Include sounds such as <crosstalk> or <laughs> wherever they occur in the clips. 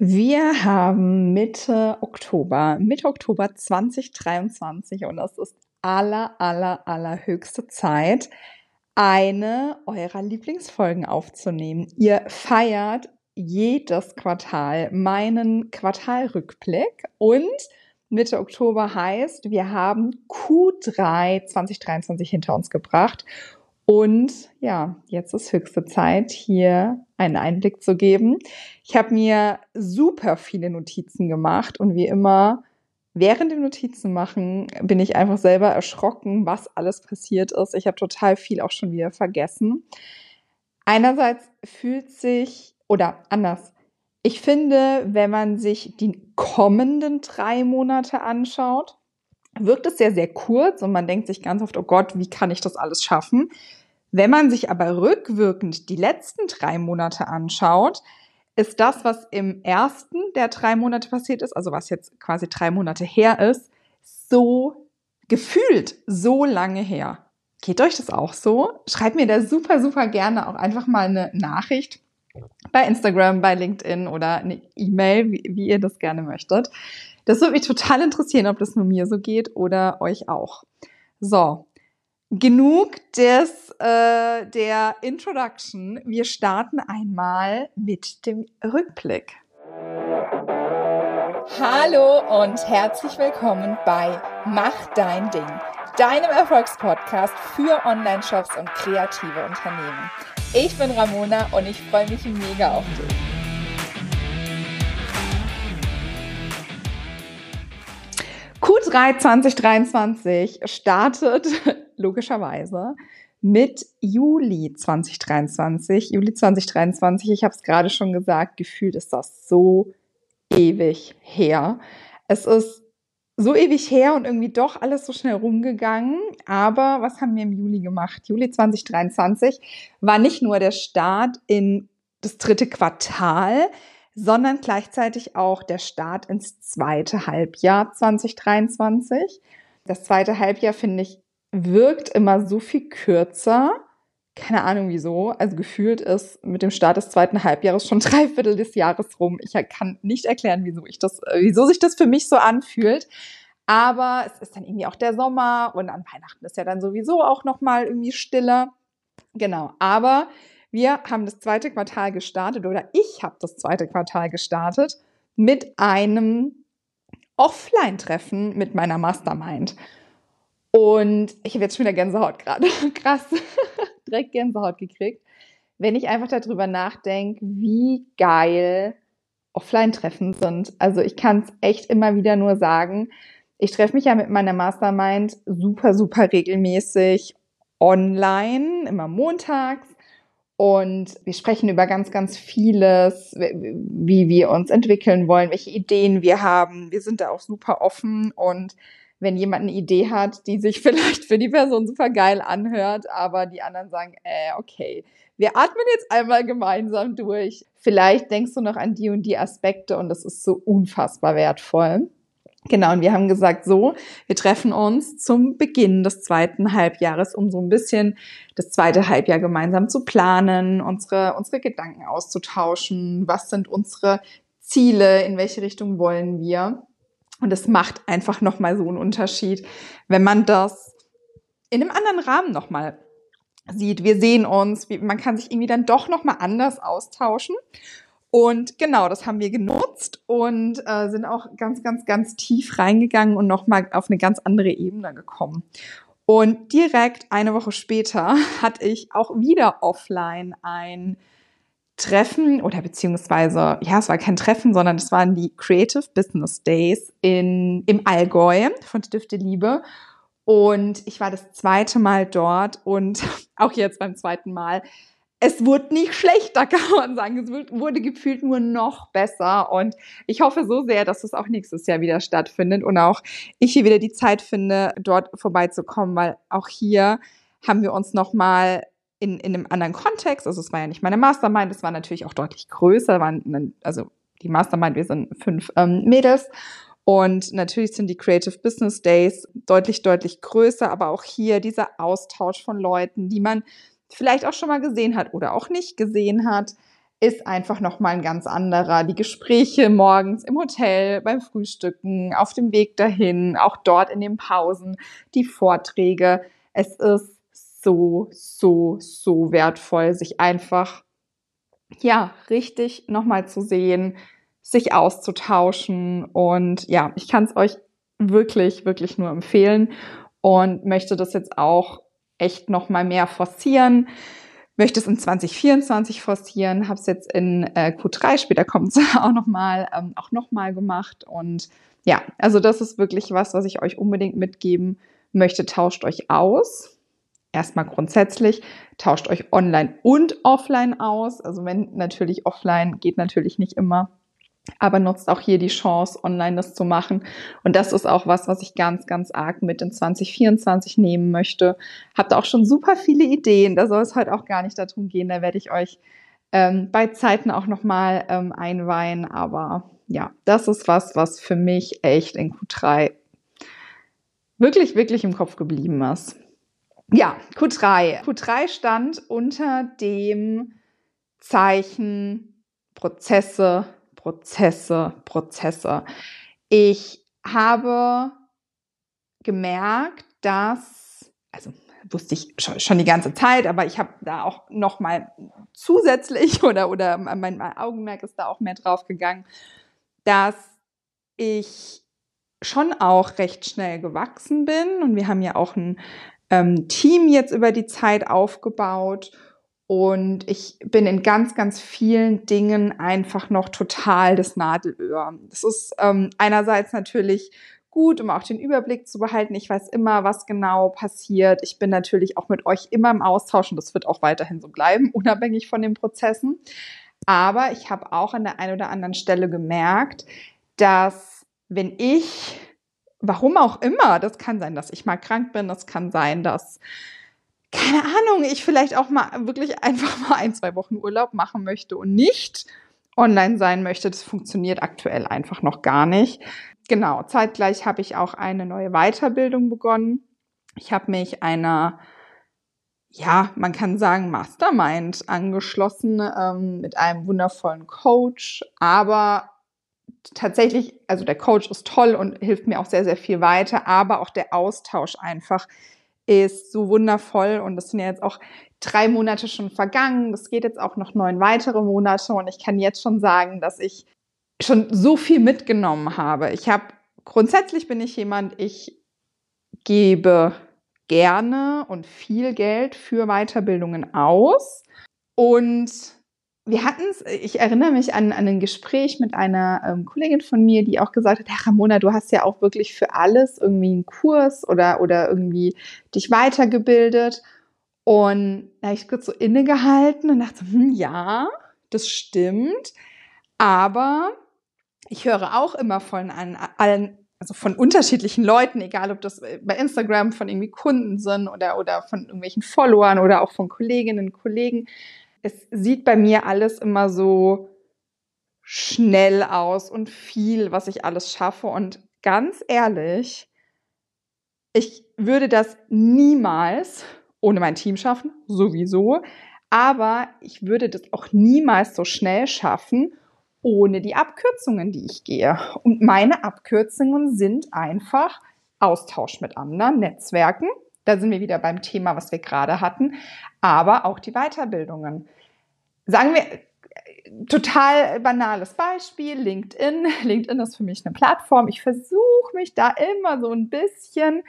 Wir haben Mitte Oktober, Mitte Oktober 2023 und das ist aller, aller, allerhöchste Zeit, eine eurer Lieblingsfolgen aufzunehmen. Ihr feiert jedes Quartal meinen Quartalrückblick und Mitte Oktober heißt, wir haben Q3 2023 hinter uns gebracht und ja, jetzt ist höchste Zeit, hier einen Einblick zu geben. Ich habe mir super viele Notizen gemacht und wie immer, während dem Notizen machen, bin ich einfach selber erschrocken, was alles passiert ist. Ich habe total viel auch schon wieder vergessen. Einerseits fühlt sich, oder anders, ich finde, wenn man sich die kommenden drei Monate anschaut, wirkt es sehr, sehr kurz und man denkt sich ganz oft, oh Gott, wie kann ich das alles schaffen? Wenn man sich aber rückwirkend die letzten drei Monate anschaut, ist das, was im ersten der drei Monate passiert ist, also was jetzt quasi drei Monate her ist, so gefühlt so lange her. Geht euch das auch so? Schreibt mir da super, super gerne auch einfach mal eine Nachricht bei Instagram, bei LinkedIn oder eine E-Mail, wie, wie ihr das gerne möchtet. Das würde mich total interessieren, ob das nur mir so geht oder euch auch. So, genug des, äh, der Introduction. Wir starten einmal mit dem Rückblick. Hallo und herzlich willkommen bei Mach dein Ding, deinem Erfolgspodcast für Online-Shops und kreative Unternehmen. Ich bin Ramona und ich freue mich mega auf dich. Q3 2023 startet <laughs> logischerweise mit Juli 2023. Juli 2023, ich habe es gerade schon gesagt, gefühlt ist das so ewig her. Es ist so ewig her und irgendwie doch alles so schnell rumgegangen. Aber was haben wir im Juli gemacht? Juli 2023 war nicht nur der Start in das dritte Quartal, sondern gleichzeitig auch der Start ins zweite Halbjahr 2023. Das zweite Halbjahr finde ich wirkt immer so viel kürzer. Keine Ahnung wieso. Also gefühlt ist mit dem Start des zweiten Halbjahres schon <laughs> drei Viertel des Jahres rum. Ich kann nicht erklären, wieso ich das, äh, wieso sich das für mich so anfühlt. Aber es ist dann irgendwie auch der Sommer und an Weihnachten ist ja dann sowieso auch noch mal irgendwie stiller. Genau. Aber wir haben das zweite Quartal gestartet oder ich habe das zweite Quartal gestartet mit einem Offline-Treffen mit meiner Mastermind. Und ich habe jetzt schon wieder Gänsehaut gerade. <laughs> Krass. Direkt Gänsehaut gekriegt. Wenn ich einfach darüber nachdenke, wie geil Offline-Treffen sind. Also ich kann es echt immer wieder nur sagen. Ich treffe mich ja mit meiner Mastermind super, super regelmäßig online, immer montags. Und wir sprechen über ganz, ganz vieles, wie wir uns entwickeln wollen, welche Ideen wir haben. Wir sind da auch super offen und wenn jemand eine Idee hat, die sich <laughs> vielleicht für die Person super geil anhört, aber die anderen sagen, äh, okay, wir atmen jetzt einmal gemeinsam durch. Vielleicht denkst du noch an die und die Aspekte und das ist so unfassbar wertvoll. Genau, und wir haben gesagt, so, wir treffen uns zum Beginn des zweiten Halbjahres, um so ein bisschen das zweite Halbjahr gemeinsam zu planen, unsere, unsere Gedanken auszutauschen, was sind unsere Ziele, in welche Richtung wollen wir. Und es macht einfach nochmal so einen Unterschied, wenn man das in einem anderen Rahmen nochmal sieht. Wir sehen uns, man kann sich irgendwie dann doch nochmal anders austauschen. Und genau, das haben wir genutzt und äh, sind auch ganz, ganz, ganz tief reingegangen und nochmal auf eine ganz andere Ebene gekommen. Und direkt eine Woche später <laughs> hatte ich auch wieder offline ein Treffen oder beziehungsweise, ja, es war kein Treffen, sondern es waren die Creative Business Days in, im Allgäu von Stifte Liebe. Und ich war das zweite Mal dort und <laughs> auch jetzt beim zweiten Mal. Es wurde nicht schlechter, <laughs> kann man sagen. Es wurde gefühlt nur noch besser. Und ich hoffe so sehr, dass es auch nächstes Jahr wieder stattfindet und auch ich hier wieder die Zeit finde, dort vorbeizukommen, weil auch hier haben wir uns nochmal in, in einem anderen Kontext. Also es war ja nicht meine Mastermind, es war natürlich auch deutlich größer. Waren, also die Mastermind, wir sind fünf ähm, Mädels. Und natürlich sind die Creative Business Days deutlich, deutlich größer, aber auch hier dieser Austausch von Leuten, die man vielleicht auch schon mal gesehen hat oder auch nicht gesehen hat, ist einfach nochmal ein ganz anderer. Die Gespräche morgens im Hotel, beim Frühstücken, auf dem Weg dahin, auch dort in den Pausen, die Vorträge. Es ist so, so, so wertvoll, sich einfach, ja, richtig nochmal zu sehen, sich auszutauschen. Und ja, ich kann es euch wirklich, wirklich nur empfehlen und möchte das jetzt auch echt nochmal mehr forcieren möchte es in 2024 forcieren, habe es jetzt in äh, Q3, später kommt es <laughs> auch nochmal, ähm, auch nochmal gemacht. Und ja, also das ist wirklich was, was ich euch unbedingt mitgeben möchte. Tauscht euch aus. Erstmal grundsätzlich, tauscht euch online und offline aus. Also wenn natürlich offline geht natürlich nicht immer aber nutzt auch hier die Chance, online das zu machen. Und das ist auch was, was ich ganz, ganz arg mit in 2024 nehmen möchte. Habt auch schon super viele Ideen. Da soll es heute auch gar nicht darum gehen. Da werde ich euch ähm, bei Zeiten auch nochmal ähm, einweihen. Aber ja, das ist was, was für mich echt in Q3 wirklich, wirklich im Kopf geblieben ist. Ja, Q3. Q3 stand unter dem Zeichen Prozesse Prozesse, Prozesse. Ich habe gemerkt, dass, also wusste ich schon, die ganze Zeit, aber ich habe da auch noch mal zusätzlich <laughs> oder, oder mein, mein Augenmerk ist da auch mehr drauf gegangen, dass ich schon auch recht schnell gewachsen bin und wir haben ja auch ein ähm, Team jetzt über die Zeit aufgebaut und ich bin in ganz, ganz vielen Dingen einfach noch total das Nadelöhr. Das ist ähm, einerseits natürlich gut, um auch den Überblick zu behalten. Ich weiß immer, was genau passiert. Ich bin natürlich auch mit euch immer im Austausch und das wird auch weiterhin so bleiben, <laughs> unabhängig von den Prozessen. Aber ich habe auch an der einen oder anderen Stelle gemerkt, dass wenn ich, warum auch immer, das kann sein, dass ich mal krank bin, das kann sein, dass keine Ahnung, ich vielleicht auch mal wirklich einfach mal ein, zwei Wochen Urlaub machen möchte und nicht online sein möchte. Das funktioniert aktuell einfach noch gar nicht. Genau, zeitgleich habe ich auch eine neue Weiterbildung begonnen. Ich habe mich einer, ja, man kann sagen, Mastermind angeschlossen ähm, mit einem wundervollen Coach. Aber tatsächlich, also der Coach ist toll und hilft mir auch sehr, sehr viel weiter, aber auch der Austausch einfach ist so wundervoll und das sind ja jetzt auch drei Monate schon vergangen. Das geht jetzt auch noch neun weitere Monate und ich kann jetzt schon sagen, dass ich schon so viel mitgenommen habe. Ich habe grundsätzlich bin ich jemand, ich gebe gerne und viel Geld für Weiterbildungen aus und wir hatten es, ich erinnere mich an, an ein Gespräch mit einer ähm, Kollegin von mir, die auch gesagt hat, Herr Ramona, du hast ja auch wirklich für alles irgendwie einen Kurs oder, oder irgendwie dich weitergebildet. Und da habe ich kurz so innegehalten und dachte, hm, ja, das stimmt. Aber ich höre auch immer von allen, also von unterschiedlichen Leuten, egal ob das bei Instagram von irgendwie Kunden sind oder, oder von irgendwelchen Followern oder auch von Kolleginnen und Kollegen, es sieht bei mir alles immer so schnell aus und viel, was ich alles schaffe. Und ganz ehrlich, ich würde das niemals ohne mein Team schaffen, sowieso. Aber ich würde das auch niemals so schnell schaffen, ohne die Abkürzungen, die ich gehe. Und meine Abkürzungen sind einfach Austausch mit anderen Netzwerken. Da sind wir wieder beim Thema, was wir gerade hatten, aber auch die Weiterbildungen. Sagen wir, total banales Beispiel, LinkedIn. <laughs> LinkedIn ist für mich eine Plattform. Ich versuche mich da immer so ein bisschen,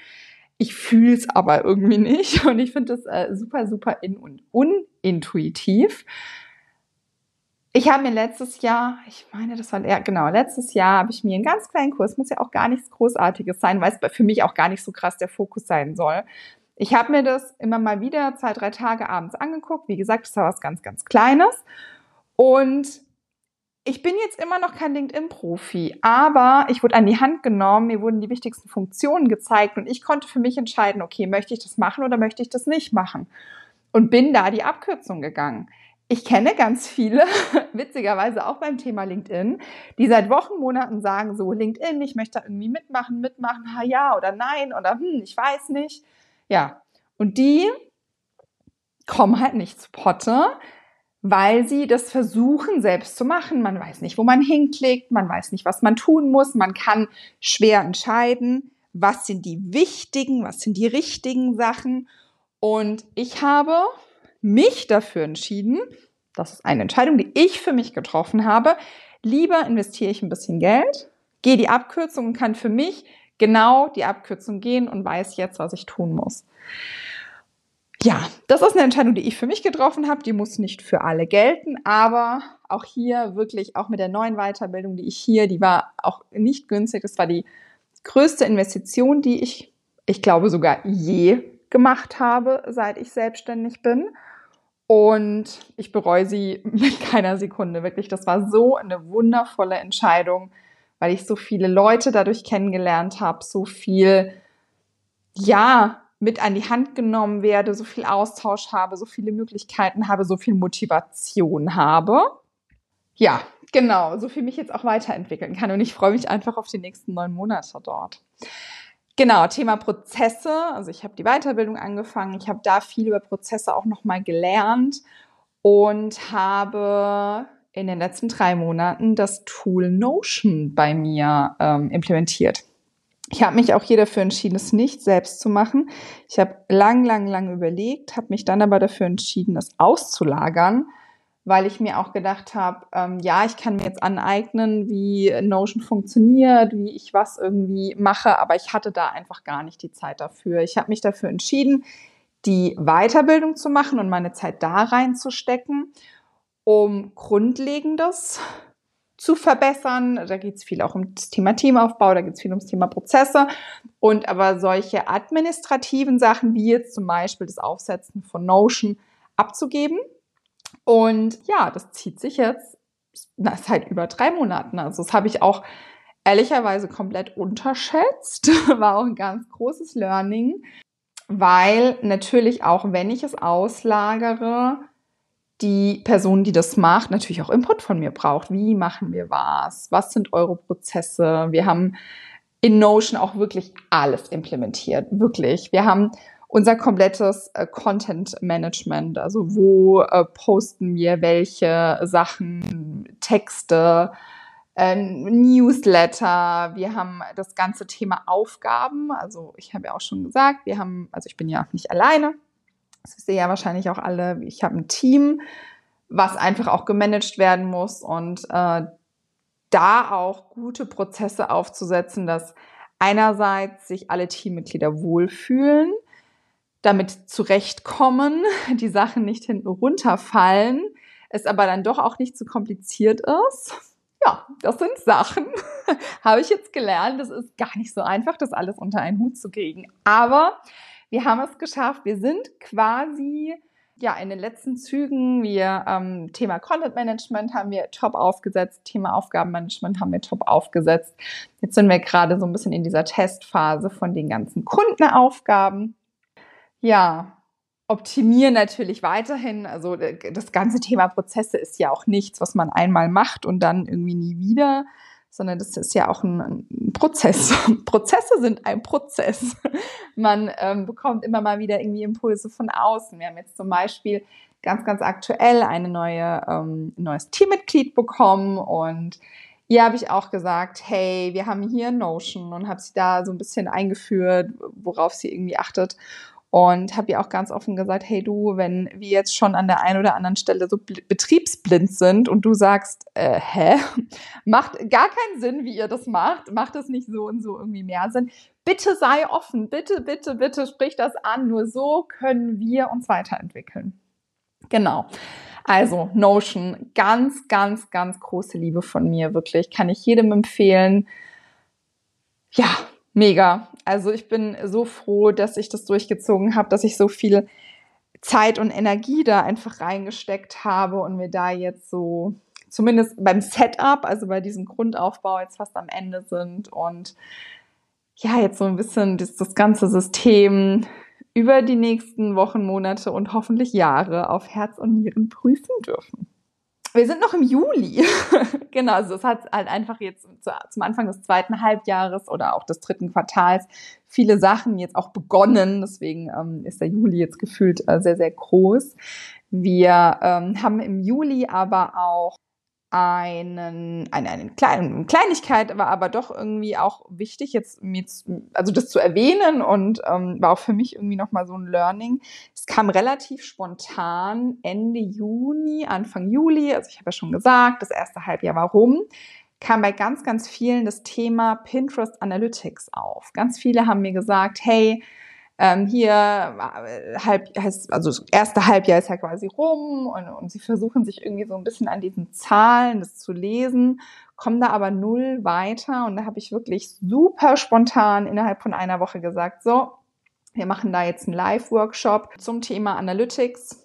ich fühle es aber irgendwie nicht <laughs> und ich finde das äh, super, super in und unintuitiv. Ich habe mir letztes Jahr, ich meine, das war ja genau, letztes Jahr habe ich mir einen ganz kleinen Kurs, muss ja auch gar nichts Großartiges sein, weil es für mich auch gar nicht so krass der Fokus sein soll. Ich habe mir das immer mal wieder zwei, drei Tage abends angeguckt. Wie gesagt, das war was ganz, ganz Kleines. Und ich bin jetzt immer noch kein LinkedIn-Profi, aber ich wurde an die Hand genommen, mir wurden die wichtigsten Funktionen gezeigt und ich konnte für mich entscheiden, okay, möchte ich das machen oder möchte ich das nicht machen? Und bin da die Abkürzung gegangen. Ich kenne ganz viele, <laughs> witzigerweise auch beim Thema LinkedIn, die seit Wochen, Monaten sagen, so LinkedIn, ich möchte da irgendwie mitmachen, mitmachen, ha ja oder nein oder hm, ich weiß nicht. Ja, und die kommen halt nicht zu Potte, weil sie das versuchen selbst zu machen. Man weiß nicht, wo man hinklickt, man weiß nicht, was man tun muss, man kann schwer entscheiden, was sind die wichtigen, was sind die richtigen Sachen. Und ich habe mich dafür entschieden, das ist eine Entscheidung, die ich für mich getroffen habe, lieber investiere ich ein bisschen Geld, gehe die Abkürzung und kann für mich genau die Abkürzung gehen und weiß jetzt, was ich tun muss ja, das ist eine Entscheidung, die ich für mich getroffen habe. Die muss nicht für alle gelten, aber auch hier wirklich, auch mit der neuen Weiterbildung, die ich hier, die war auch nicht günstig. Das war die größte Investition, die ich, ich glaube sogar je gemacht habe, seit ich selbstständig bin. Und ich bereue sie <laughs> mit keiner Sekunde. Wirklich, das war so eine wundervolle Entscheidung, weil ich so viele Leute dadurch kennengelernt habe, so viel, ja, mit an die Hand genommen werde, so viel Austausch habe, so viele Möglichkeiten habe, so viel Motivation habe. Ja, genau, so viel mich jetzt auch weiterentwickeln kann. Und ich freue mich einfach auf die nächsten neun Monate dort. Genau, Thema Prozesse. Also ich habe die Weiterbildung angefangen. Ich habe da viel über Prozesse auch nochmal gelernt und habe in den letzten drei Monaten das Tool Notion bei mir ähm, implementiert. Ich habe mich auch hier dafür entschieden, es nicht selbst zu machen. Ich habe lang, lang, lang überlegt, habe mich dann aber dafür entschieden, es auszulagern, weil ich mir auch gedacht habe, ähm, ja, ich kann mir jetzt aneignen, wie Notion funktioniert, wie ich was irgendwie mache, aber ich hatte da einfach gar nicht die Zeit dafür. Ich habe mich dafür entschieden, die Weiterbildung zu machen und meine Zeit da reinzustecken, um Grundlegendes zu verbessern. Da geht es viel auch um das Thema Teamaufbau, da geht es viel ums Thema Prozesse. Und aber solche administrativen Sachen, wie jetzt zum Beispiel das Aufsetzen von Notion, abzugeben. Und ja, das zieht sich jetzt na, seit über drei Monaten. Also das habe ich auch ehrlicherweise komplett unterschätzt. <laughs> War auch ein ganz großes Learning, weil natürlich auch, wenn ich es auslagere, die Person, die das macht, natürlich auch Input von mir braucht. Wie machen wir was? Was sind eure Prozesse? Wir haben in Notion auch wirklich alles implementiert. Wirklich. Wir haben unser komplettes äh, Content Management. Also wo äh, posten wir welche Sachen, Texte, äh, Newsletter. Wir haben das ganze Thema Aufgaben. Also ich habe ja auch schon gesagt, wir haben, also ich bin ja nicht alleine das wisst ihr ja wahrscheinlich auch alle, ich habe ein Team, was einfach auch gemanagt werden muss und äh, da auch gute Prozesse aufzusetzen, dass einerseits sich alle Teammitglieder wohlfühlen, damit zurechtkommen, <laughs> die Sachen nicht hinten runterfallen, es aber dann doch auch nicht zu kompliziert ist. Ja, das sind Sachen, <laughs> habe ich jetzt gelernt. Das ist gar nicht so einfach, das alles unter einen Hut zu kriegen. Aber wir haben es geschafft. Wir sind quasi ja in den letzten Zügen. Wir ähm, Thema Content Management haben wir top aufgesetzt, Thema Aufgabenmanagement haben wir top aufgesetzt. Jetzt sind wir gerade so ein bisschen in dieser Testphase von den ganzen Kundenaufgaben. Ja, optimieren natürlich weiterhin. Also äh, das ganze Thema Prozesse ist ja auch nichts, was man einmal macht und dann irgendwie nie wieder sondern das ist ja auch ein, ein Prozess. <laughs> Prozesse sind ein Prozess. Man ähm, bekommt immer mal wieder irgendwie Impulse von außen. Wir haben jetzt zum Beispiel ganz, ganz aktuell eine neue, ähm, neues Teammitglied bekommen und ihr habe ich auch gesagt, hey, wir haben hier Notion und habe sie da so ein bisschen eingeführt, worauf sie irgendwie achtet und habe ihr auch ganz offen gesagt, hey du, wenn wir jetzt schon an der einen oder anderen Stelle so betriebsblind sind und du sagst, äh, hä, <laughs> macht gar keinen Sinn, wie ihr das macht, macht es nicht so und so irgendwie mehr Sinn. Bitte sei offen, bitte, bitte, bitte sprich das an. Nur so können wir uns weiterentwickeln. Genau. Also Notion, ganz, ganz, ganz große Liebe von mir, wirklich. Kann ich jedem empfehlen. Ja, mega. Also ich bin so froh, dass ich das durchgezogen habe, dass ich so viel Zeit und Energie da einfach reingesteckt habe und wir da jetzt so zumindest beim Setup, also bei diesem Grundaufbau jetzt fast am Ende sind und ja, jetzt so ein bisschen das, das ganze System über die nächsten Wochen, Monate und hoffentlich Jahre auf Herz und Nieren prüfen dürfen wir sind noch im Juli. <laughs> genau, also es hat halt einfach jetzt zum Anfang des zweiten Halbjahres oder auch des dritten Quartals viele Sachen jetzt auch begonnen. Deswegen ähm, ist der Juli jetzt gefühlt äh, sehr, sehr groß. Wir ähm, haben im Juli aber auch einen, eine, eine kleine Kleinigkeit, war aber doch irgendwie auch wichtig, jetzt, jetzt also das zu erwähnen und ähm, war auch für mich irgendwie nochmal so ein Learning. Es kam relativ spontan Ende Juni, Anfang Juli, also ich habe ja schon gesagt, das erste Halbjahr war rum, kam bei ganz, ganz vielen das Thema Pinterest Analytics auf. Ganz viele haben mir gesagt, hey, ähm, hier äh, halb, heißt, also das erste Halbjahr ist ja quasi rum und, und sie versuchen sich irgendwie so ein bisschen an diesen Zahlen das zu lesen, kommen da aber null weiter und da habe ich wirklich super spontan innerhalb von einer Woche gesagt, so, wir machen da jetzt einen Live-Workshop zum Thema Analytics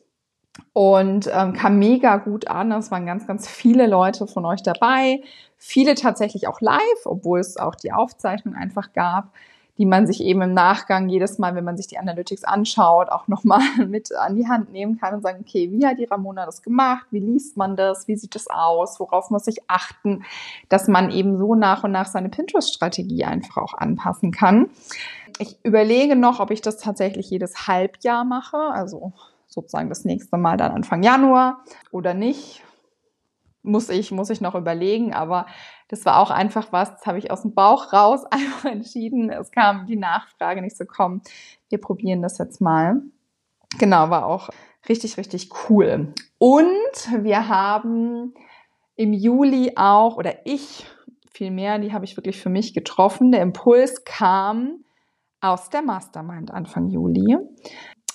und ähm, kam mega gut an. Es waren ganz, ganz viele Leute von euch dabei, viele tatsächlich auch live, obwohl es auch die Aufzeichnung einfach gab die man sich eben im Nachgang jedes Mal, wenn man sich die Analytics anschaut, auch nochmal <laughs> mit an die Hand nehmen kann und sagen, okay, wie hat die Ramona das gemacht? Wie liest man das? Wie sieht das aus? Worauf muss ich achten? Dass man eben so nach und nach seine Pinterest-Strategie einfach auch anpassen kann. Ich überlege noch, ob ich das tatsächlich jedes Halbjahr mache, also sozusagen das nächste Mal dann Anfang Januar oder nicht muss ich, muss ich noch überlegen, aber das war auch einfach was, das habe ich aus dem Bauch raus <laughs> einfach entschieden. Es kam die Nachfrage nicht so, komm, wir probieren das jetzt mal. Genau, war auch richtig, richtig cool. Und wir haben im Juli auch, oder ich vielmehr, die habe ich wirklich für mich getroffen. Der Impuls kam aus der Mastermind Anfang Juli.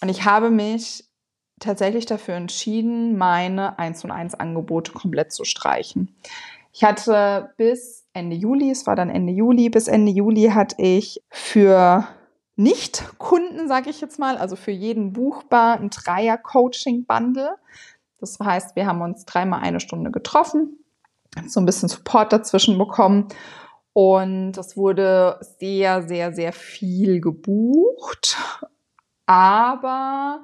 Und ich habe mich tatsächlich dafür entschieden, meine 1 und 1 Angebote komplett zu streichen. Ich hatte bis Ende Juli, es war dann Ende Juli, bis Ende Juli hatte ich für Nicht-Kunden, sage ich jetzt mal, also für jeden buchbar ein Dreier-Coaching-Bundle. Das heißt, wir haben uns dreimal eine Stunde getroffen, so ein bisschen Support dazwischen bekommen und es wurde sehr, sehr, sehr viel gebucht. Aber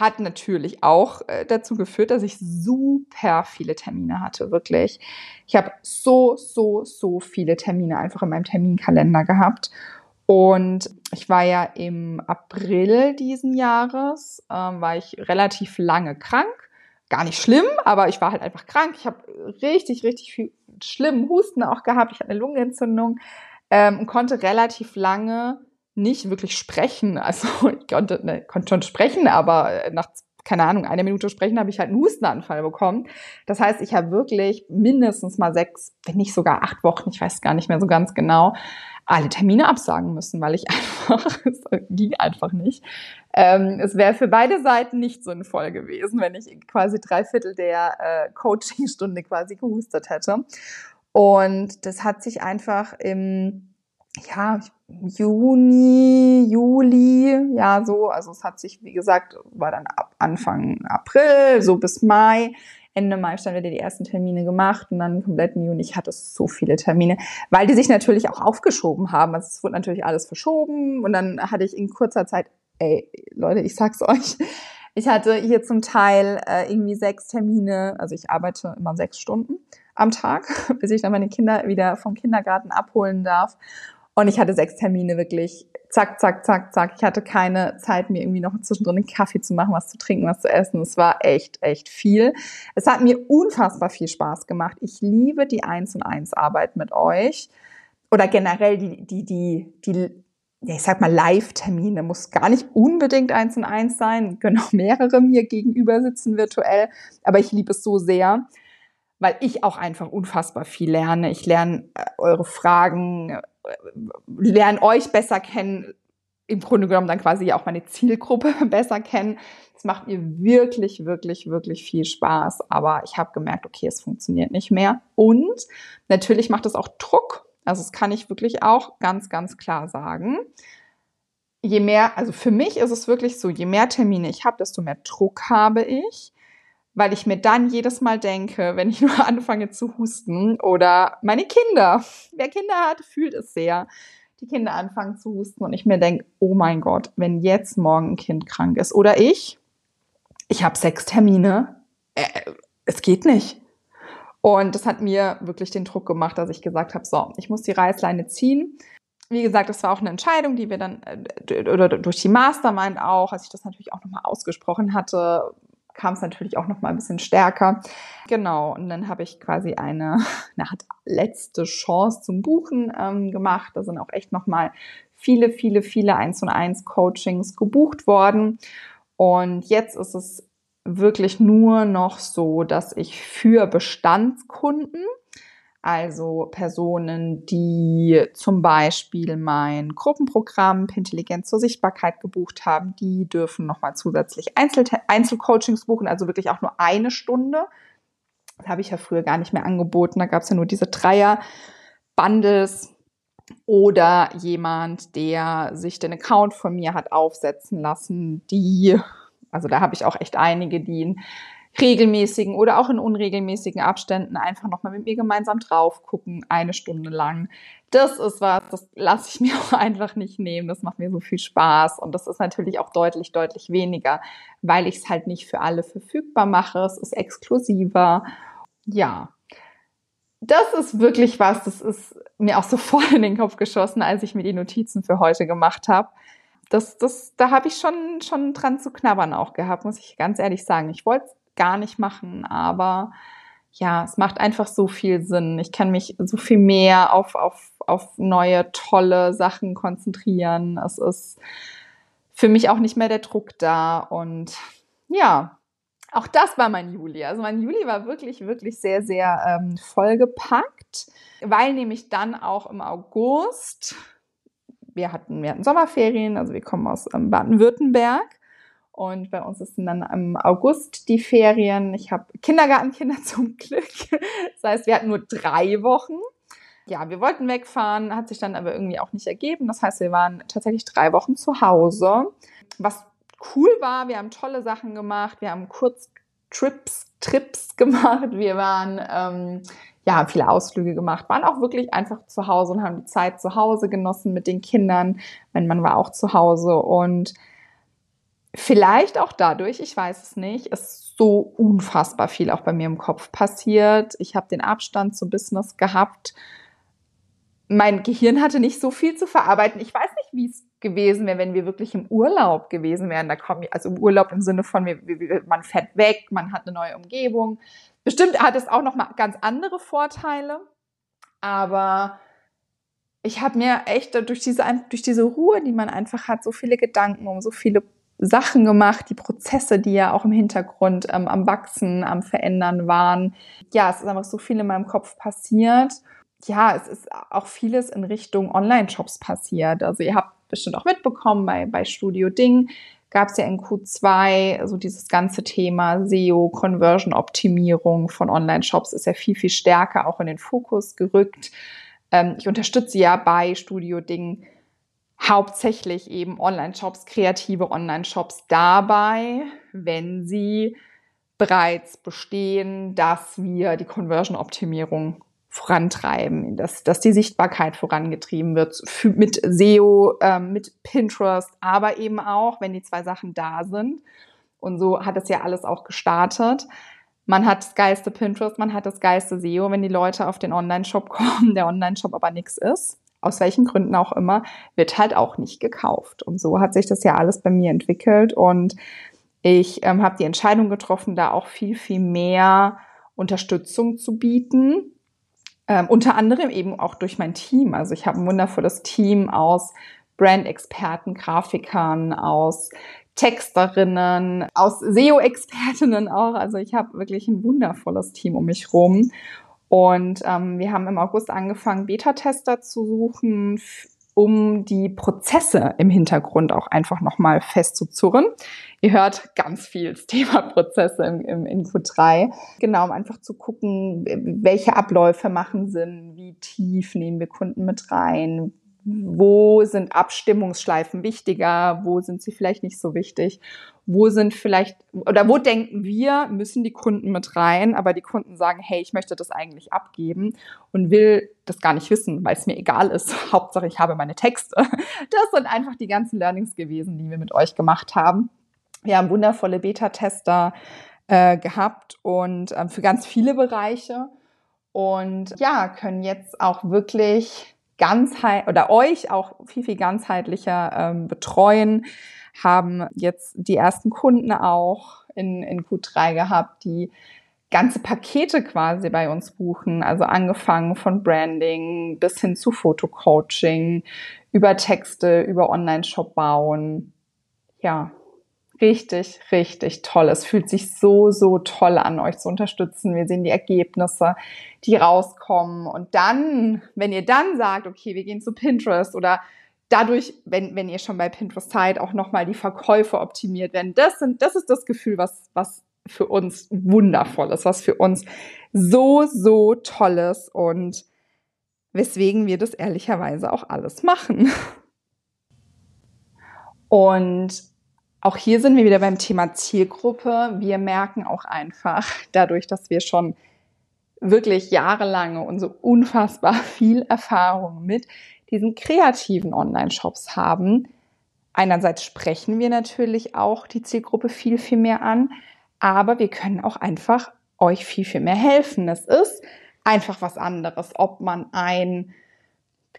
hat natürlich auch äh, dazu geführt, dass ich super viele Termine hatte, wirklich. Ich habe so, so, so viele Termine einfach in meinem Terminkalender gehabt. Und ich war ja im April diesen Jahres, ähm, war ich relativ lange krank. Gar nicht schlimm, aber ich war halt einfach krank. Ich habe richtig, richtig viel schlimmen Husten auch gehabt. Ich hatte eine Lungenentzündung ähm, und konnte relativ lange nicht wirklich sprechen. Also <laughs> ich konnte, ne, konnte schon sprechen, aber nach, keine Ahnung, einer Minute sprechen habe ich halt einen Hustenanfall bekommen. Das heißt, ich habe wirklich mindestens mal sechs, wenn nicht sogar acht Wochen, ich weiß gar nicht mehr so ganz genau, alle Termine absagen müssen, weil ich <laughs> einfach, es ging einfach nicht. Ähm, es wäre für beide Seiten nicht sinnvoll gewesen, wenn ich quasi drei Viertel der äh, Coachingstunde quasi gehustet hätte. Und das hat sich einfach im ja, Juni, Juli, ja, so. Also es hat sich, wie gesagt, war dann ab Anfang April, so bis Mai. Ende Mai stand wieder die ersten Termine gemacht und dann kompletten Juni. Ich hatte so viele Termine, weil die sich natürlich auch aufgeschoben haben. Also es wurde natürlich alles verschoben und dann hatte ich in kurzer Zeit, ey, Leute, ich sag's euch, ich hatte hier zum Teil äh, irgendwie sechs Termine. Also ich arbeite immer sechs Stunden am Tag, <laughs> bis ich dann meine Kinder wieder vom Kindergarten abholen darf. Und ich hatte sechs Termine wirklich zack, zack, zack, zack. Ich hatte keine Zeit, mir irgendwie noch zwischendrin einen Kaffee zu machen, was zu trinken, was zu essen. Es war echt, echt viel. Es hat mir unfassbar viel Spaß gemacht. Ich liebe die Eins und Eins Arbeit mit euch. Oder generell die, die, die, die, ich sag mal, Live-Termine. Muss gar nicht unbedingt eins und eins sein. Können auch mehrere mir gegenüber sitzen virtuell. Aber ich liebe es so sehr weil ich auch einfach unfassbar viel lerne. Ich lerne äh, eure Fragen, äh, lerne euch besser kennen, im Grunde genommen dann quasi auch meine Zielgruppe <laughs> besser kennen. Es macht mir wirklich, wirklich, wirklich viel Spaß. Aber ich habe gemerkt, okay, es funktioniert nicht mehr. Und natürlich macht es auch Druck. Also das kann ich wirklich auch ganz, ganz klar sagen. Je mehr, also für mich ist es wirklich so, je mehr Termine ich habe, desto mehr Druck habe ich weil ich mir dann jedes Mal denke, wenn ich <laughs> nur anfange zu husten oder meine Kinder, wer Kinder hat, fühlt es sehr, die Kinder anfangen zu husten und ich mir denke, oh mein Gott, wenn jetzt morgen ein Kind krank ist oder ich, ich habe sechs Termine, äh, es geht nicht. Und das hat mir wirklich den Druck gemacht, dass ich gesagt habe, so, ich muss die Reißleine ziehen. Wie gesagt, das war auch eine Entscheidung, die wir dann, äh, oder durch die Mastermind auch, als ich das natürlich auch nochmal ausgesprochen hatte, kam es natürlich auch noch mal ein bisschen stärker. Genau, und dann habe ich quasi eine, <laughs> eine letzte Chance zum Buchen ähm, gemacht. Da sind auch echt noch mal viele, viele, viele 1 und 1 Coachings gebucht worden. Und jetzt ist es wirklich nur noch so, dass ich für Bestandskunden also Personen, die zum Beispiel mein Gruppenprogramm Intelligenz zur Sichtbarkeit gebucht haben, die dürfen nochmal zusätzlich Einzel Einzelcoachings buchen, also wirklich auch nur eine Stunde. Das habe ich ja früher gar nicht mehr angeboten. Da gab es ja nur diese Dreier-Bundles. Oder jemand, der sich den Account von mir hat aufsetzen lassen, die, also da habe ich auch echt einige, die regelmäßigen oder auch in unregelmäßigen Abständen einfach nochmal mit mir gemeinsam drauf gucken, eine Stunde lang. Das ist was, das lasse ich <laughs> mir auch einfach nicht nehmen. Das macht mir so viel Spaß und das ist natürlich auch deutlich, deutlich weniger, weil ich es halt nicht für alle verfügbar mache. Es ist exklusiver. Ja, das ist wirklich was, das ist mir auch <laughs> sofort in den Kopf geschossen, als ich mir die Notizen für heute gemacht habe. Das, das, da habe ich schon, schon dran zu knabbern auch gehabt, muss ich ganz ehrlich sagen. Ich wollte gar nicht machen, aber ja, es macht einfach so viel Sinn. Ich kann mich so viel mehr auf, auf, auf neue, tolle Sachen konzentrieren. Es ist für mich auch nicht mehr der Druck da. Und ja, auch das war mein Juli. Also mein Juli war wirklich, wirklich sehr, sehr ähm, vollgepackt, weil nämlich dann auch im August, wir hatten, wir hatten Sommerferien, also wir kommen aus ähm, Baden-Württemberg und bei uns ist dann im August die Ferien. Ich habe Kindergartenkinder <laughs> zum Glück. Das heißt, wir hatten nur drei Wochen. Ja, wir wollten wegfahren, hat sich dann aber irgendwie auch nicht ergeben. Das heißt, wir waren tatsächlich drei Wochen zu Hause. Was cool war, wir haben tolle Sachen gemacht. Wir haben Kurztrips, Trips <laughs> gemacht. Wir waren, ähm, ja, haben viele Ausflüge gemacht, waren auch wirklich einfach zu Hause und haben die Zeit zu Hause genossen mit den Kindern. Mein Mann war auch zu Hause und Vielleicht auch dadurch, ich weiß es nicht, ist so unfassbar viel auch bei mir im Kopf passiert. Ich habe den Abstand zum Business gehabt. Mein Gehirn hatte nicht so viel zu verarbeiten. Ich weiß nicht, wie es gewesen wäre, wenn wir wirklich im Urlaub gewesen wären. Da kommen, also im Urlaub im Sinne von, man fährt weg, man hat eine neue Umgebung. Bestimmt hat es auch noch mal ganz andere Vorteile, aber ich habe mir echt durch diese, durch diese Ruhe, die man einfach hat, so viele Gedanken um so viele Sachen gemacht, die Prozesse, die ja auch im Hintergrund ähm, am Wachsen, am Verändern waren. Ja, es ist einfach so viel in meinem Kopf passiert. Ja, es ist auch vieles in Richtung Online-Shops passiert. Also ihr habt bestimmt auch mitbekommen, bei, bei Studio Ding gab es ja in Q2 so dieses ganze Thema SEO, Conversion-Optimierung von Online-Shops ist ja viel, viel stärker auch in den Fokus gerückt. Ähm, ich unterstütze ja bei Studio Ding hauptsächlich eben Online-Shops, kreative Online-Shops dabei, wenn sie bereits bestehen, dass wir die Conversion-Optimierung vorantreiben, dass, dass die Sichtbarkeit vorangetrieben wird mit SEO, äh, mit Pinterest, aber eben auch, wenn die zwei Sachen da sind. Und so hat es ja alles auch gestartet. Man hat das geilste Pinterest, man hat das geilste SEO, wenn die Leute auf den Online-Shop <laughs> kommen, der Online-Shop aber nichts ist aus welchen Gründen auch immer, wird halt auch nicht gekauft. Und so hat sich das ja alles bei mir entwickelt. Und ich ähm, habe die Entscheidung getroffen, da auch viel, viel mehr Unterstützung zu bieten. Ähm, unter anderem eben auch durch mein Team. Also ich habe ein wundervolles Team aus Brand-Experten, Grafikern, aus Texterinnen, aus SEO-Expertinnen auch. Also ich habe wirklich ein wundervolles Team um mich rum. Und ähm, wir haben im August angefangen, Beta-Tester zu suchen, um die Prozesse im Hintergrund auch einfach nochmal festzuzurren. Ihr hört ganz viel das Thema Prozesse im, im, in Q3. Genau, um einfach zu gucken, welche Abläufe machen Sinn, wie tief nehmen wir Kunden mit rein, wo sind Abstimmungsschleifen wichtiger, wo sind sie vielleicht nicht so wichtig, wo sind vielleicht, oder wo denken wir, müssen die Kunden mit rein, aber die Kunden sagen, hey, ich möchte das eigentlich abgeben und will das gar nicht wissen, weil es mir egal ist. <laughs> Hauptsache, ich habe meine Texte. Das sind einfach die ganzen Learnings gewesen, die wir mit euch gemacht haben. Wir haben wundervolle Beta-Tester äh, gehabt und äh, für ganz viele Bereiche und ja, können jetzt auch wirklich ganzheit oder euch auch viel, viel ganzheitlicher ähm, betreuen, haben jetzt die ersten Kunden auch in, in Q3 gehabt, die ganze Pakete quasi bei uns buchen. Also angefangen von Branding bis hin zu Fotocoaching, über Texte, über Online-Shop bauen. Ja, richtig, richtig toll. Es fühlt sich so, so toll an, euch zu unterstützen. Wir sehen die Ergebnisse, die rauskommen. Und dann, wenn ihr dann sagt, okay, wir gehen zu Pinterest oder dadurch, wenn, wenn ihr schon bei Pinterest seid, auch nochmal die Verkäufe optimiert werden. Das sind, das ist das Gefühl, was, was für uns wundervoll ist, was für uns so, so toll ist und weswegen wir das ehrlicherweise auch alles machen. Und auch hier sind wir wieder beim Thema Zielgruppe. Wir merken auch einfach dadurch, dass wir schon wirklich jahrelange und so unfassbar <laughs> viel Erfahrung mit diesen kreativen Online-Shops haben. Einerseits sprechen wir natürlich auch die Zielgruppe viel, viel mehr an, aber wir können auch einfach euch viel, viel mehr helfen. Es ist einfach was anderes, ob man ein,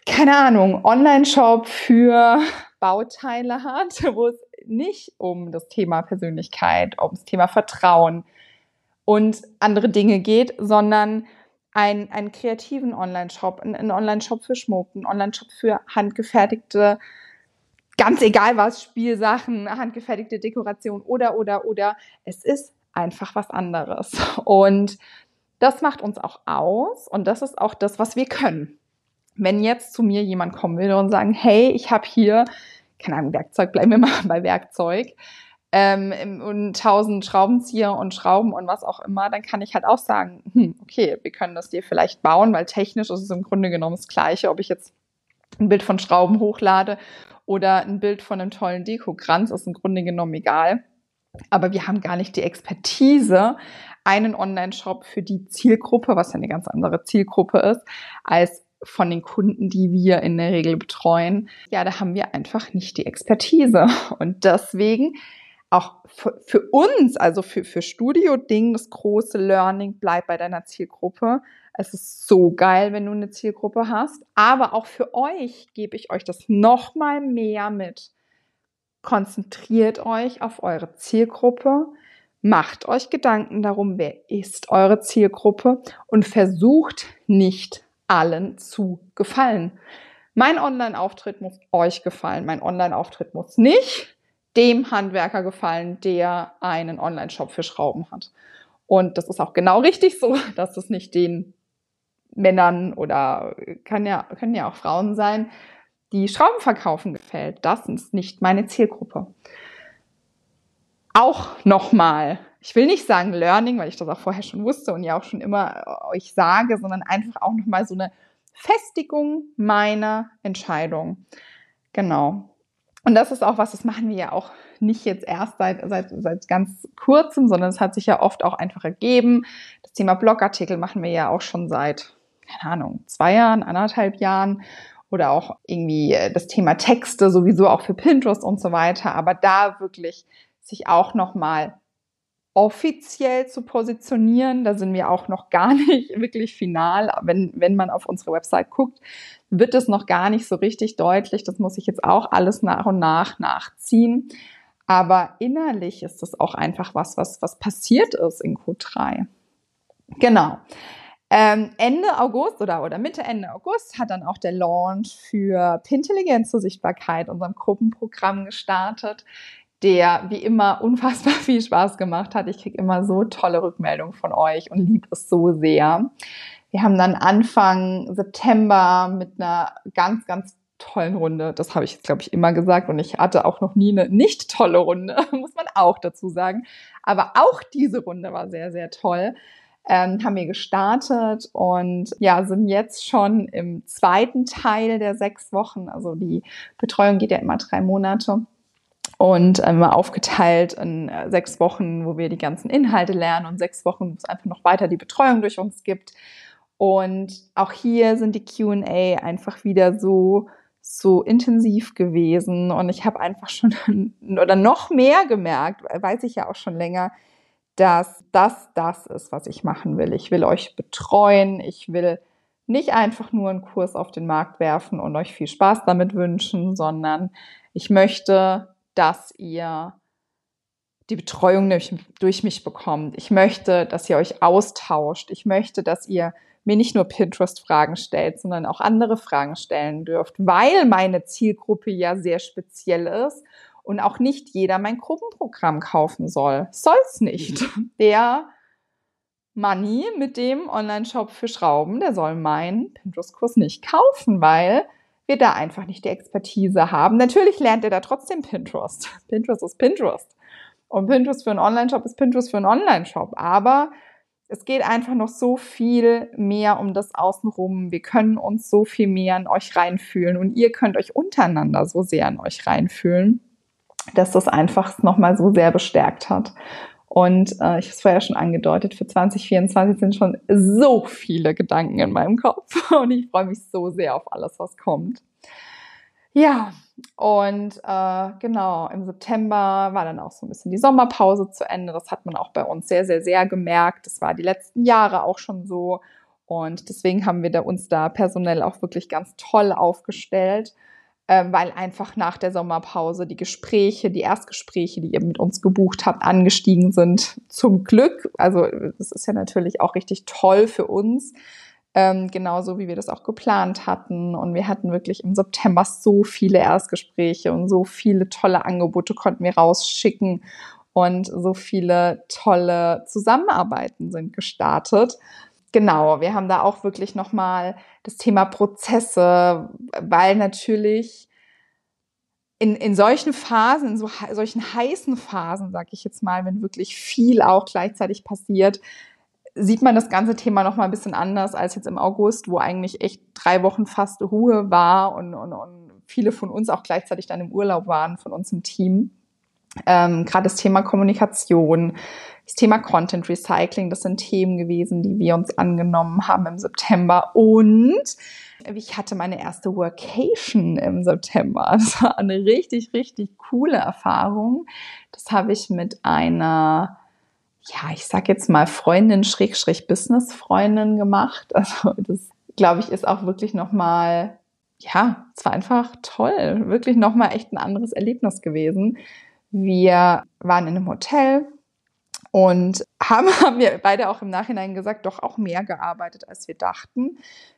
keine Ahnung, Online-Shop für Bauteile hat, <laughs> wo es nicht um das Thema Persönlichkeit, um das Thema Vertrauen und andere Dinge geht, sondern ein, einen kreativen Online-Shop, einen Online-Shop für Schmuck, einen Online-Shop für handgefertigte, ganz egal was, Spielsachen, handgefertigte Dekoration oder, oder, oder. Es ist einfach was anderes. Und das macht uns auch aus und das ist auch das, was wir können. Wenn jetzt zu mir jemand kommen will und sagen, hey, ich habe hier, keine Ahnung, Werkzeug, bleiben wir mal <laughs> bei Werkzeug, ähm, und tausend Schraubenzieher und Schrauben und was auch immer, dann kann ich halt auch sagen, hm, okay, wir können das dir vielleicht bauen, weil technisch ist es im Grunde genommen das Gleiche, ob ich jetzt ein Bild von Schrauben hochlade oder ein Bild von einem tollen Dekokranz, ist im Grunde genommen egal. Aber wir haben gar nicht die Expertise, einen Online-Shop für die Zielgruppe, was ja eine ganz andere Zielgruppe ist, als von den Kunden, die wir in der Regel betreuen. Ja, da haben wir einfach nicht die Expertise. Und deswegen auch für, für uns, also für, für Studio-Ding, das große Learning, bleib bei deiner Zielgruppe. Es ist so geil, wenn du eine Zielgruppe hast. Aber auch für euch gebe ich euch das nochmal mehr mit. Konzentriert euch auf eure Zielgruppe. Macht euch Gedanken darum, wer ist eure Zielgruppe und versucht nicht allen zu gefallen. Mein Online-Auftritt muss euch gefallen. Mein Online-Auftritt muss nicht dem Handwerker gefallen, der einen Online-Shop für Schrauben hat. Und das ist auch genau richtig so, <laughs> dass es nicht den Männern oder kann ja, können ja auch Frauen sein, die Schrauben verkaufen gefällt. Das ist nicht meine Zielgruppe. Auch nochmal, ich will nicht sagen Learning, weil ich das auch vorher schon wusste und ja auch schon immer euch sage, sondern einfach auch nochmal so eine Festigung meiner Entscheidung. Genau. Und das ist auch was, das machen wir ja auch nicht jetzt erst seit, seit, seit ganz kurzem, sondern es hat sich ja oft auch einfach ergeben. Das Thema Blogartikel machen wir ja auch schon seit, keine Ahnung, zwei Jahren, anderthalb Jahren oder auch irgendwie äh, das Thema Texte sowieso auch für Pinterest und so weiter. Aber da wirklich sich auch nochmal offiziell zu positionieren. Da sind wir auch noch gar <laughs> nicht wirklich final. Wenn, wenn man auf unsere Website guckt, wird es noch gar nicht so richtig deutlich. Das muss ich jetzt auch alles nach und nach nachziehen. Aber innerlich ist das auch einfach was, was, was passiert ist in Q3. Genau. Ähm, Ende August oder, oder Mitte, Ende August hat dann auch der Launch für Pintelligenz zur Sichtbarkeit, unserem Gruppenprogramm gestartet der wie immer unfassbar <laughs> viel Spaß gemacht hat. Ich kriege immer so tolle Rückmeldungen von euch und liebe es so sehr. Wir haben dann Anfang September mit einer ganz, ganz tollen Runde, das habe ich glaube ich, immer gesagt und ich hatte auch noch nie eine nicht tolle Runde, <laughs> muss man auch dazu sagen. Aber auch diese Runde war sehr, sehr toll. Ähm, haben wir gestartet und ja, sind jetzt schon im zweiten Teil der sechs Wochen. Also die Betreuung geht ja immer drei Monate und immer ähm, aufgeteilt in äh, sechs Wochen, wo wir die ganzen Inhalte lernen und sechs Wochen, wo es einfach noch weiter die Betreuung durch uns gibt. Und auch hier sind die Q&A einfach wieder so so intensiv gewesen und ich habe einfach schon <laughs> oder noch mehr gemerkt, weiß ich ja auch schon länger, dass das das ist, was ich machen will. Ich will euch betreuen, ich will nicht einfach nur einen Kurs auf den Markt werfen und euch viel Spaß damit wünschen, sondern ich möchte dass ihr die Betreuung durch, durch mich bekommt. Ich möchte, dass ihr euch austauscht. Ich möchte, dass ihr mir nicht nur Pinterest-Fragen stellt, sondern auch andere Fragen stellen dürft, weil meine Zielgruppe ja sehr speziell ist und auch nicht jeder mein Gruppenprogramm kaufen soll. Soll's nicht. Der Money mit dem Online-Shop für Schrauben, der soll meinen Pinterest-Kurs nicht kaufen, weil wir da einfach nicht die Expertise haben. Natürlich lernt er da trotzdem Pinterest. <laughs> Pinterest ist Pinterest. Und Pinterest für einen Online-Shop ist Pinterest für einen Online-Shop. Aber es geht einfach noch so viel mehr um das Außenrum. Wir können uns so viel mehr an euch reinfühlen und ihr könnt euch untereinander so sehr an euch reinfühlen, dass das einfach nochmal so sehr bestärkt hat. Und äh, ich habe es vorher schon angedeutet, für 2024 sind schon so viele Gedanken in meinem Kopf <laughs> und ich freue mich so sehr auf alles, was kommt. Ja, und äh, genau, im September war dann auch so ein bisschen die Sommerpause zu Ende. Das hat man auch bei uns sehr, sehr, sehr gemerkt. Das war die letzten Jahre auch schon so. Und deswegen haben wir da uns da personell auch wirklich ganz toll aufgestellt, weil einfach nach der Sommerpause die Gespräche, die Erstgespräche, die ihr mit uns gebucht habt, angestiegen sind. Zum Glück. Also das ist ja natürlich auch richtig toll für uns ähm, genauso wie wir das auch geplant hatten. Und wir hatten wirklich im September so viele Erstgespräche und so viele tolle Angebote konnten wir rausschicken und so viele tolle Zusammenarbeiten sind gestartet. Genau, wir haben da auch wirklich nochmal das Thema Prozesse, weil natürlich in, in solchen Phasen, in so, solchen heißen Phasen, sag ich jetzt mal, wenn wirklich viel auch gleichzeitig passiert, sieht man das ganze Thema noch mal ein bisschen anders als jetzt im August, wo eigentlich echt drei Wochen fast Ruhe war und, und, und viele von uns auch gleichzeitig dann im Urlaub waren, von uns im Team. Ähm, Gerade das Thema Kommunikation, das Thema Content Recycling, das sind Themen gewesen, die wir uns angenommen haben im September. Und ich hatte meine erste Workation im September. <laughs> Das war eine richtig, richtig coole Erfahrung. Das habe ich mit einer ja, ich sag jetzt mal Freundin, Schrägstrich Business-Freundin gemacht. <laughs> Also das, glaube ich, ist auch wirklich nochmal, ja, es war einfach toll. Wirklich nochmal echt ein anderes Erlebnis gewesen. Wir waren in einem Hotel und haben, <laughs> haben wir beide auch im Nachhinein gesagt, doch auch mehr gearbeitet, als wir dachten.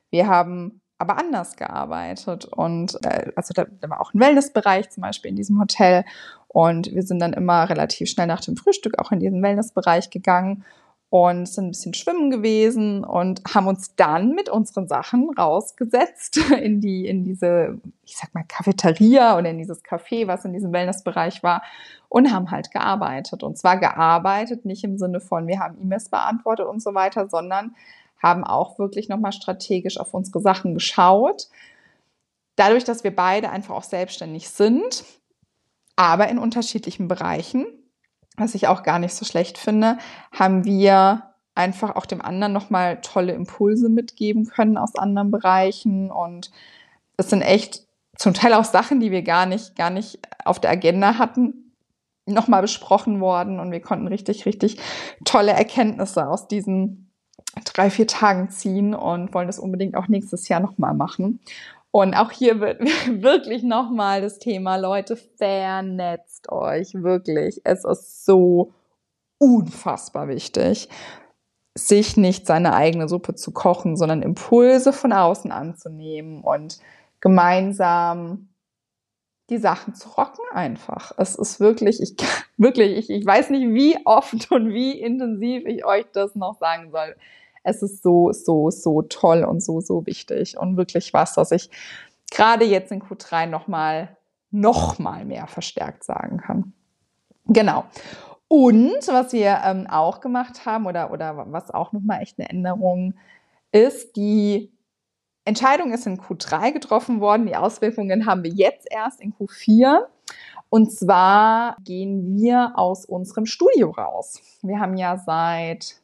Wir haben aber anders gearbeitet. Und äh, also da, da war auch ein Wellnessbereich zum Beispiel in diesem Hotel. Und wir sind dann immer relativ schnell nach dem Frühstück auch in diesen Wellnessbereich gegangen und sind ein bisschen schwimmen gewesen und haben uns dann mit unseren Sachen rausgesetzt <laughs> in die, in diese, ich sag mal, Cafeteria oder in dieses Café, was in diesem Wellnessbereich war und haben halt gearbeitet. Und zwar gearbeitet nicht im Sinne von, wir haben E-Mails beantwortet und so weiter, sondern haben auch wirklich nochmal strategisch auf unsere Sachen geschaut. Dadurch, dass wir beide einfach auch selbstständig sind, aber in unterschiedlichen Bereichen, was ich auch gar nicht so schlecht finde, haben wir einfach auch dem anderen nochmal tolle Impulse mitgeben können aus anderen Bereichen. Und es sind echt zum Teil auch Sachen, die wir gar nicht, gar nicht auf der Agenda hatten, nochmal besprochen worden. Und wir konnten richtig, richtig tolle Erkenntnisse aus diesen drei, vier Tagen ziehen und wollen das unbedingt auch nächstes Jahr nochmal machen. Und auch hier wird <laughs> wirklich nochmal das Thema, Leute, vernetzt euch, wirklich. Es ist so unfassbar wichtig, sich nicht seine eigene Suppe zu kochen, sondern Impulse von außen anzunehmen und gemeinsam die Sachen zu rocken einfach. Es ist wirklich, ich <laughs> wirklich, ich, ich weiß nicht, wie oft und wie intensiv ich euch das noch sagen soll es ist so, so, so toll und so, so wichtig und wirklich was, was ich gerade jetzt in Q3 nochmal, noch mal mehr verstärkt sagen kann. Genau. Und was wir ähm, auch gemacht haben oder, oder was auch nochmal echt eine Änderung ist, die Entscheidung ist in Q3 getroffen worden. Die Auswirkungen haben wir jetzt erst in Q4. Und zwar gehen wir aus unserem Studio raus. Wir haben ja seit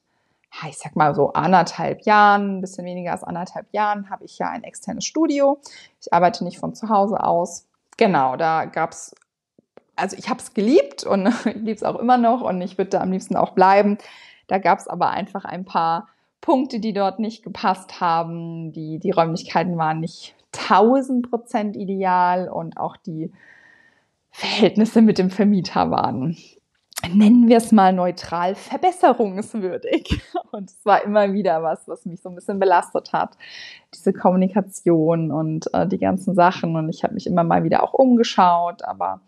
ich sag mal so anderthalb Jahren, ein bisschen weniger als anderthalb Jahren, habe ich ja ein externes Studio. Ich arbeite nicht von zu Hause aus. Genau, da gab es, also ich habe es geliebt und <laughs> ich liebe es auch immer noch und ich würde da am liebsten auch bleiben. Da gab es aber einfach ein paar Punkte, die dort nicht gepasst haben. Die, die Räumlichkeiten waren nicht 1000 Prozent ideal und auch die Verhältnisse mit dem Vermieter waren nennen wir es mal neutral, verbesserungswürdig. <laughs> Und es war immer wieder was, was mich so ein bisschen belastet hat. Diese Kommunikation und äh, die ganzen Sachen. Und ich habe mich immer mal wieder auch umgeschaut, aber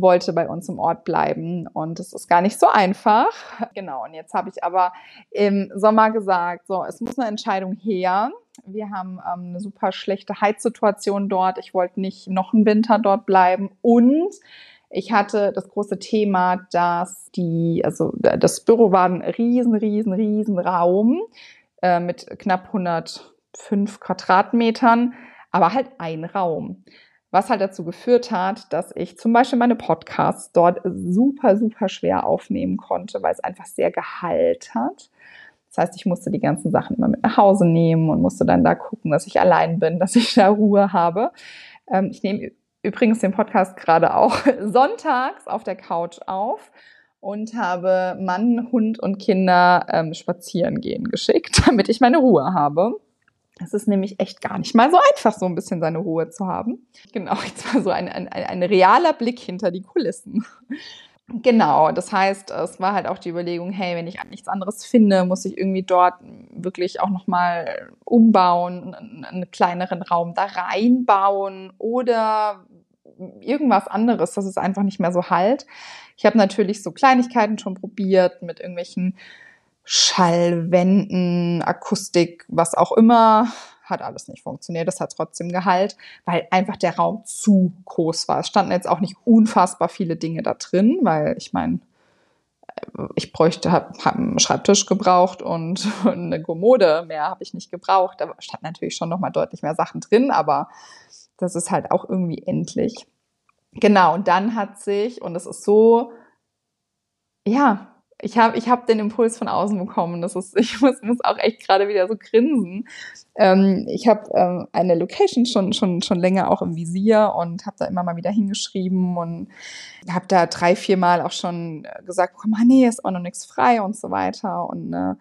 wollte bei uns im Ort bleiben. Und es ist gar nicht so einfach. <laughs> Genau. Und jetzt habe ich aber im Sommer gesagt, so, es muss eine Entscheidung her. Wir haben ähm, eine super schlechte Heizsituation dort. Ich wollte nicht noch einen Winter dort bleiben. Und ich hatte das große Thema, dass die, also das Büro war ein riesen, riesen, riesen Raum äh, mit knapp 105 Quadratmetern, aber halt ein Raum. Was halt dazu geführt hat, dass ich zum Beispiel meine Podcasts dort super, super schwer aufnehmen konnte, weil es einfach sehr geheilt hat. Das heißt, ich musste die ganzen Sachen immer mit nach Hause nehmen und musste dann da gucken, dass ich allein bin, <laughs> dass ich da Ruhe habe. Ähm, ich nehme übrigens den Podcast gerade auch <laughs> sonntags auf der Couch auf und habe Mann, Hund und Kinder ähm, spazieren gehen geschickt, <laughs> damit ich meine Ruhe habe. Es ist nämlich echt gar nicht mal so einfach, so ein bisschen seine Ruhe zu haben. Genau, jetzt war so ein, ein, ein realer Blick hinter die Kulissen. Genau, das heißt, es war halt auch die Überlegung, hey, wenn ich nichts anderes finde, muss ich irgendwie dort wirklich auch nochmal umbauen, einen kleineren Raum da reinbauen oder irgendwas anderes, dass es einfach nicht mehr so halt. Ich habe natürlich so Kleinigkeiten schon probiert mit irgendwelchen Schallwänden, Akustik, was auch immer. Hat alles nicht funktioniert. Das hat trotzdem Gehalt, weil einfach der Raum zu groß war. Es standen jetzt auch nicht unfassbar viele Dinge da drin, weil ich meine, ich bräuchte, habe hab einen Schreibtisch gebraucht und, <laughs> und eine Kommode. Mehr habe ich nicht gebraucht. Da stand natürlich schon noch mal deutlich mehr Sachen drin, aber das ist halt auch irgendwie endlich. Genau, und dann hat sich, und es ist so, ja, ich habe ich hab den Impuls von außen bekommen. Das ist, <laughs> ich muss, muss auch echt gerade wieder so grinsen. Ähm, ich habe ähm, eine Location schon, schon, schon länger auch im Visier und habe da immer mal wieder hingeschrieben und habe da drei, vier Mal auch schon gesagt, komm, ah, nee, ist auch noch nichts frei und so weiter. Und äh,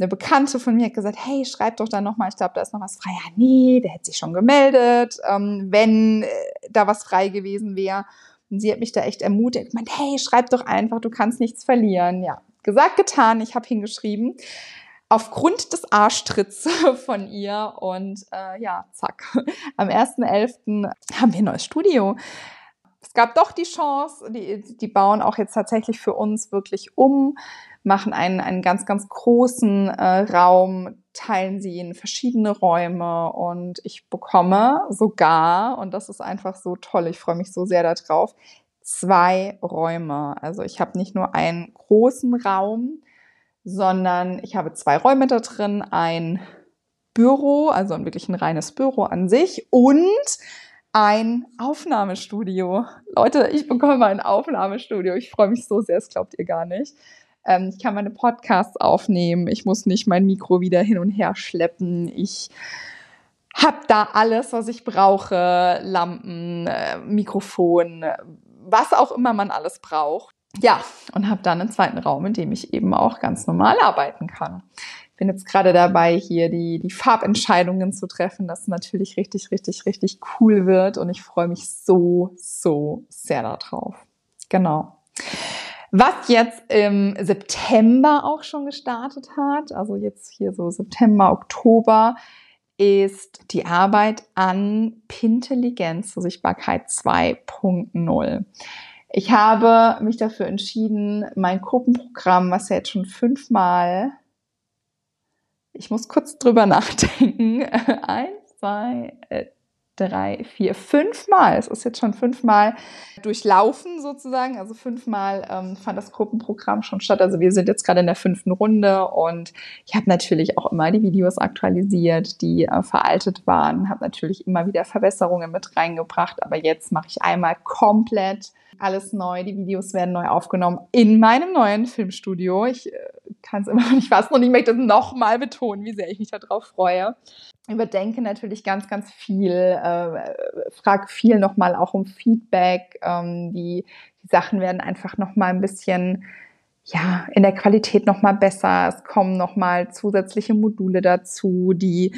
eine Bekannte von mir hat gesagt, hey, schreib doch da nochmal, ich glaube, da ist noch was frei. Ja, nee, der hätte sich schon gemeldet, ähm, wenn äh, da was frei gewesen wäre. Und sie hat mich da echt ermutigt, meint, hey, schreib doch einfach, du kannst nichts verlieren. Ja, gesagt, getan, ich habe hingeschrieben. Aufgrund des Arschtritts <laughs> von ihr und äh, ja, zack. Am 1.11. haben wir ein neues Studio es gab doch die Chance, die, die bauen auch jetzt tatsächlich für uns wirklich um machen einen, einen ganz, ganz großen äh, Raum, teilen sie in verschiedene Räume und ich bekomme sogar, und das ist einfach so toll, ich freue mich so sehr darauf, zwei Räume. Also ich habe nicht nur einen großen Raum, sondern ich habe zwei Räume da drin, ein Büro, also wirklich ein reines Büro an sich und ein Aufnahmestudio. Leute, ich bekomme ein Aufnahmestudio. Ich freue mich so sehr, das glaubt ihr gar nicht. Ähm, ich kann meine Podcasts aufnehmen. Ich muss nicht mein Mikro wieder hin und her schleppen. Ich habe da alles, was ich brauche. Lampen, äh, Mikrofon, was auch immer man alles braucht. Ja, und habe dann einen zweiten Raum, in dem ich eben auch ganz normal arbeiten kann. Ich bin jetzt gerade dabei, hier die, die Farbentscheidungen zu treffen, das natürlich richtig, richtig, richtig cool wird. Und ich freue mich so, so sehr darauf. Genau. Was jetzt im September auch schon gestartet hat, also jetzt hier so September, Oktober, ist die Arbeit an Pintelligenz zur Sichtbarkeit 2.0. Ich habe mich dafür entschieden, mein Gruppenprogramm, was ja jetzt schon fünfmal, ich muss kurz drüber <laughs> nachdenken, eins, zwei, äh, drei, vier, fünfmal, es ist jetzt schon fünfmal durchlaufen sozusagen, also fünfmal ähm, fand das Gruppenprogramm schon statt. Also wir sind jetzt gerade in der fünften Runde und ich habe natürlich auch immer die Videos aktualisiert, die äh, veraltet waren, habe natürlich immer wieder Verbesserungen mit reingebracht, aber jetzt mache ich einmal komplett alles neu, die Videos werden neu aufgenommen in meinem neuen Filmstudio. Ich äh, kann es immer noch nicht fassen und ich möchte es nochmal betonen, wie sehr ich mich darauf freue überdenke natürlich ganz, ganz viel, äh, frage viel nochmal auch um Feedback. Ähm, die, die Sachen werden einfach nochmal ein bisschen, ja, in der Qualität nochmal besser. Es kommen nochmal zusätzliche Module dazu, die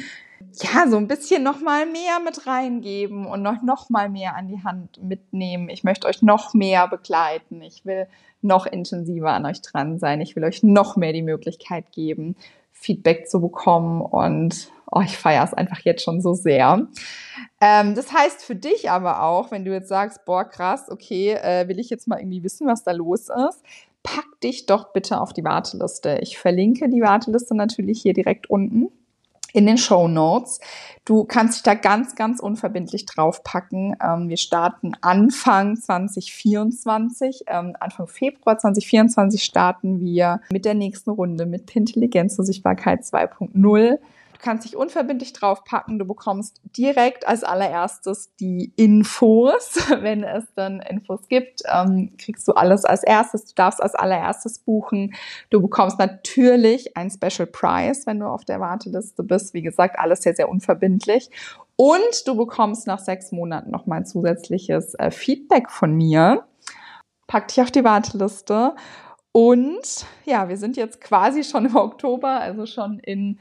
ja, so ein bisschen noch mal mehr mit reingeben und noch, noch mal mehr an die Hand mitnehmen. Ich möchte euch noch mehr begleiten. Ich will noch intensiver an euch dran sein. Ich will euch noch mehr die Möglichkeit geben, Feedback zu bekommen und oh, ich feiere es einfach jetzt schon so sehr. Ähm, das heißt für dich aber auch, wenn du jetzt sagst, boah, krass, okay, äh, will ich jetzt mal irgendwie wissen, was da los ist, pack dich doch bitte auf die Warteliste. Ich verlinke die Warteliste natürlich hier direkt unten in den Show Notes. Du kannst dich da ganz, ganz unverbindlich draufpacken. Ähm, wir starten Anfang 2024, ähm, Anfang Februar 2024 starten wir mit der nächsten Runde mit Intelligenz und Sichtbarkeit 2.0 kannst dich unverbindlich draufpacken. Du bekommst direkt als allererstes die Infos. <laughs> Wenn es dann Infos gibt, ähm, kriegst du alles als erstes. Du darfst als allererstes buchen. Du bekommst natürlich ein Special Price, wenn du auf der Warteliste bist. Wie gesagt, alles sehr, sehr unverbindlich. Und du bekommst nach sechs Monaten nochmal zusätzliches äh, Feedback von mir. Pack dich auf die Warteliste. Und ja, wir sind jetzt quasi schon im Oktober, also schon in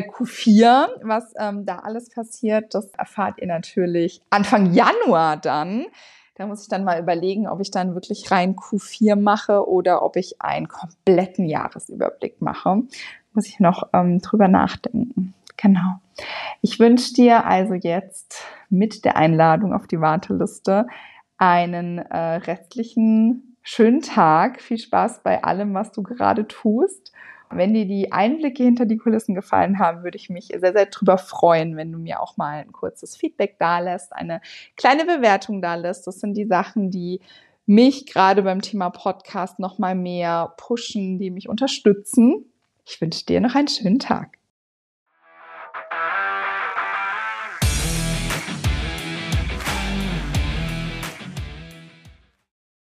Q4. Was ähm, da alles passiert, das erfahrt ihr natürlich Anfang Januar dann. Da muss ich dann mal überlegen, ob ich dann wirklich rein Q4 mache oder ob ich einen kompletten Jahresüberblick mache. Muss ich noch ähm, drüber nachdenken. Genau. Ich wünsche dir also jetzt mit der Einladung auf die Warteliste einen äh, restlichen schönen Tag. Viel Spaß bei allem, was du gerade tust. Wenn dir die Einblicke hinter die Kulissen gefallen haben, würde ich mich sehr, sehr drüber freuen, wenn du mir auch mal ein kurzes Feedback da lässt, eine kleine Bewertung da lässt. Das sind die Sachen, die mich gerade beim Thema Podcast noch mal mehr pushen, die mich unterstützen. Ich wünsche dir noch einen schönen Tag.